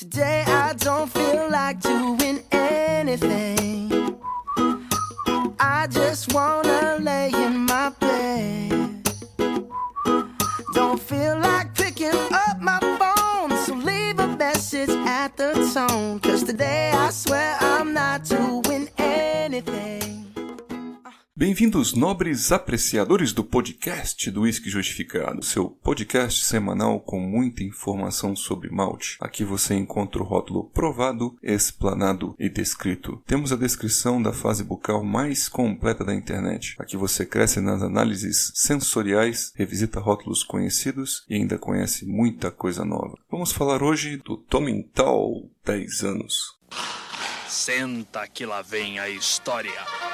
Today I don't feel like doing anything. I just wanna lay in my bed. Don't feel like picking up my phone, so leave a message at the tone. Cause today I swear Bem-vindos, nobres apreciadores do podcast do Whisky Justificado, seu podcast semanal com muita informação sobre malte. Aqui você encontra o rótulo provado, explanado e descrito. Temos a descrição da fase bucal mais completa da internet. Aqui você cresce nas análises sensoriais, revisita rótulos conhecidos e ainda conhece muita coisa nova. Vamos falar hoje do Tomintal 10 anos. Senta que lá vem a história.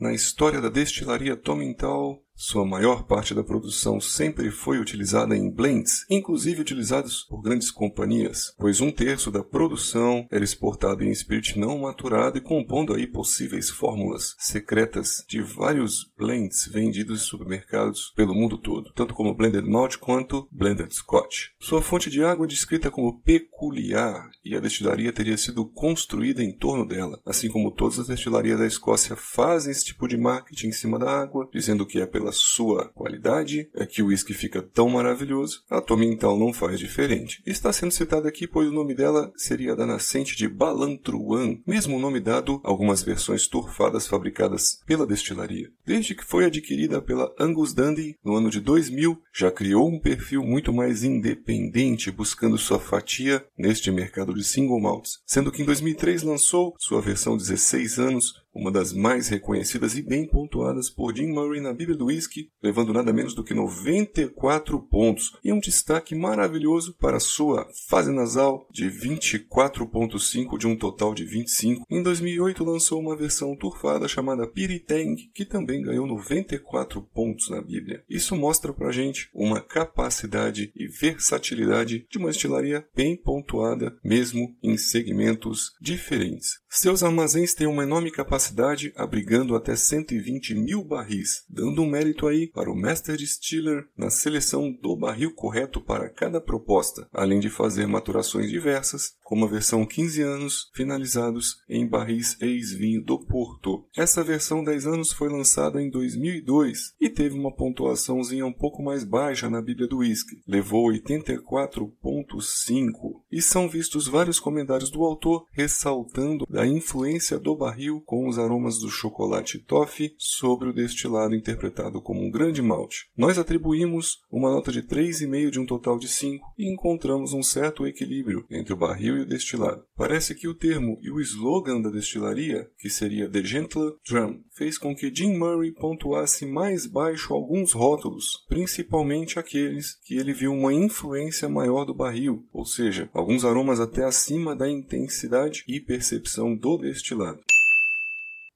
Na história da destilaria Tomintal, sua maior parte da produção sempre foi utilizada em blends, inclusive utilizados por grandes companhias, pois um terço da produção era exportado em spirit não maturado e compondo aí possíveis fórmulas secretas de vários blends vendidos em supermercados pelo mundo todo, tanto como blended malt quanto blended scotch. Sua fonte de água é descrita como peculiar e a destilaria teria sido construída em torno dela, assim como todas as destilarias da Escócia fazem esse tipo de marketing em cima da água, dizendo que é pela sua qualidade é que o whisky fica tão maravilhoso, a Tomintal não faz diferente. Está sendo citada aqui pois o nome dela seria da nascente de Balantruan, mesmo nome dado a algumas versões turfadas fabricadas pela destilaria. Desde que foi adquirida pela Angus Dundee no ano de 2000, já criou um perfil muito mais independente, buscando sua fatia neste mercado de single malts, sendo que em 2003 lançou sua versão 16 anos, uma das mais reconhecidas e bem pontuadas por Jim Murray na Bíblia do Whisky, levando nada menos do que 94 pontos e um destaque maravilhoso para sua fase nasal de 24.5 de um total de 25. Em 2008 lançou uma versão turfada chamada Piritang, que também ganhou 94 pontos na Bíblia. Isso mostra pra gente uma capacidade e versatilidade de uma destilaria bem pontuada, mesmo em segmentos diferentes. Seus armazéns têm uma enorme capacidade, abrigando até 120 mil barris, dando um mérito aí para o Master Distiller na seleção do barril correto para cada proposta, além de fazer maturações diversas, como a versão 15 anos, finalizados em barris ex-vinho do Porto. Essa versão 10 anos foi lançada em 2002 e teve uma pontuaçãozinha um pouco mais baixa na Bíblia do Whisky, levou 84.5 e são vistos vários comentários do autor ressaltando da influência do barril com os aromas do chocolate toffee sobre o destilado interpretado como um grande malte. Nós atribuímos uma nota de 3,5 de um total de 5 e encontramos um certo equilíbrio entre o barril e o destilado. Parece que o termo e o slogan da destilaria, que seria The Gentle Drum, fez com que Jim Murray pontuasse mais baixo alguns rótulos, principalmente aqueles que ele viu uma influência maior do barril, ou seja, alguns aromas até acima da intensidade e percepção do destilado.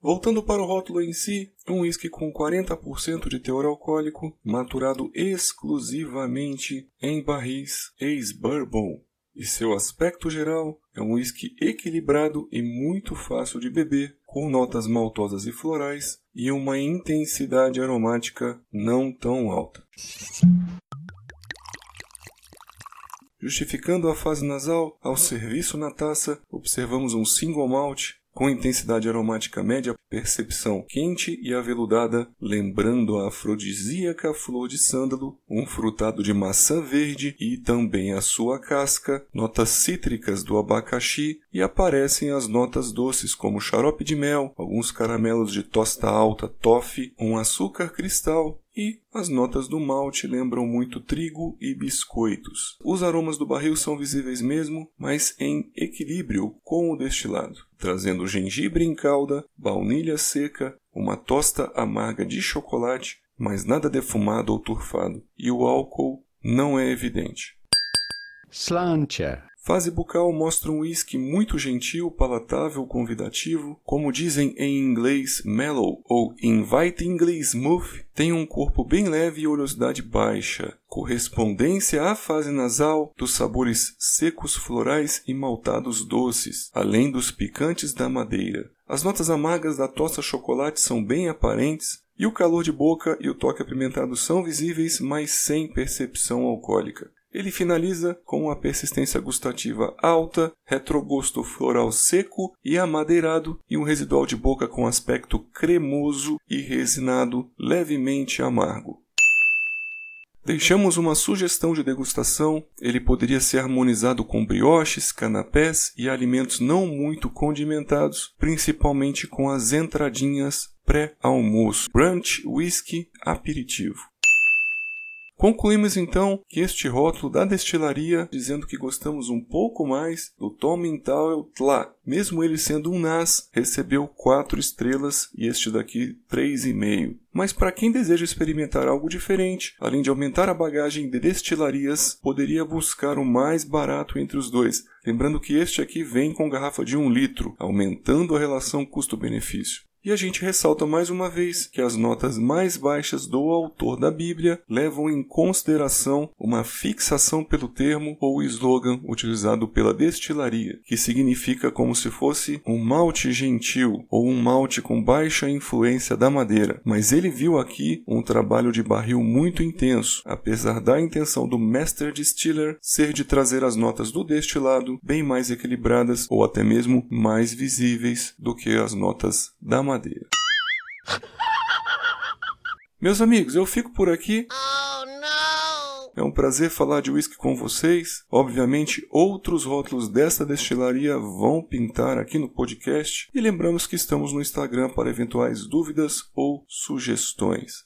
Voltando para o rótulo em si, um whisky com 40% de teor alcoólico, maturado exclusivamente em barris ex-bourbon. E seu aspecto geral é um whisky equilibrado e muito fácil de beber, com notas maltosas e florais e uma intensidade aromática não tão alta. Justificando a fase nasal, ao serviço na taça, observamos um single malt com intensidade aromática média, percepção quente e aveludada, lembrando a afrodisíaca flor de sândalo, um frutado de maçã verde e também a sua casca, notas cítricas do abacaxi e aparecem as notas doces como xarope de mel, alguns caramelos de tosta alta, toffee, um açúcar cristal, e as notas do malte lembram muito trigo e biscoitos. Os aromas do barril são visíveis mesmo, mas em equilíbrio com o destilado, trazendo gengibre em calda, baunilha seca, uma tosta amarga de chocolate, mas nada defumado ou turfado, e o álcool não é evidente. Slancher. Fase bucal mostra um whisky muito gentil, palatável, convidativo. Como dizem em inglês, mellow ou invitingly smooth, tem um corpo bem leve e oleosidade baixa. Correspondência à fase nasal dos sabores secos florais e maltados doces, além dos picantes da madeira. As notas amargas da tosta chocolate são bem aparentes, E o calor de boca e o toque apimentado são visíveis, mas sem percepção alcoólica. Ele finaliza com uma persistência gustativa alta, retrogosto floral seco e amadeirado e um residual de boca com aspecto cremoso e resinado, levemente amargo. Deixamos uma sugestão de degustação. Ele poderia ser harmonizado com brioches, canapés e alimentos não muito condimentados, principalmente com as entradinhas pré-almoço, brunch, whisky, aperitivo. Concluímos então que este rótulo da destilaria, dizendo que gostamos um pouco mais do Tomintal Tla, mesmo ele sendo um NAS, recebeu 4 estrelas e este daqui 3,5. Mas para quem deseja experimentar algo diferente, além de aumentar a bagagem de destilarias, poderia buscar o mais barato entre os dois, lembrando que este aqui vem com garrafa de 1 litro, aumentando a relação custo-benefício. E a gente ressalta mais uma vez que as notas mais baixas do autor da Bíblia levam em consideração uma fixação pelo termo ou slogan utilizado pela destilaria, que significa como se fosse um malte gentil ou um malte com baixa influência da madeira. Mas ele viu aqui um trabalho de barril muito intenso, apesar da intenção do Master Distiller ser de trazer as notas do destilado bem mais equilibradas ou até mesmo mais visíveis do que as notas da madeira madeira. Meus amigos, eu fico por aqui. Oh, é um prazer falar de whisky com vocês. Obviamente, outros rótulos desta destilaria vão pintar aqui no podcast. E lembramos que estamos no Instagram para eventuais dúvidas ou sugestões.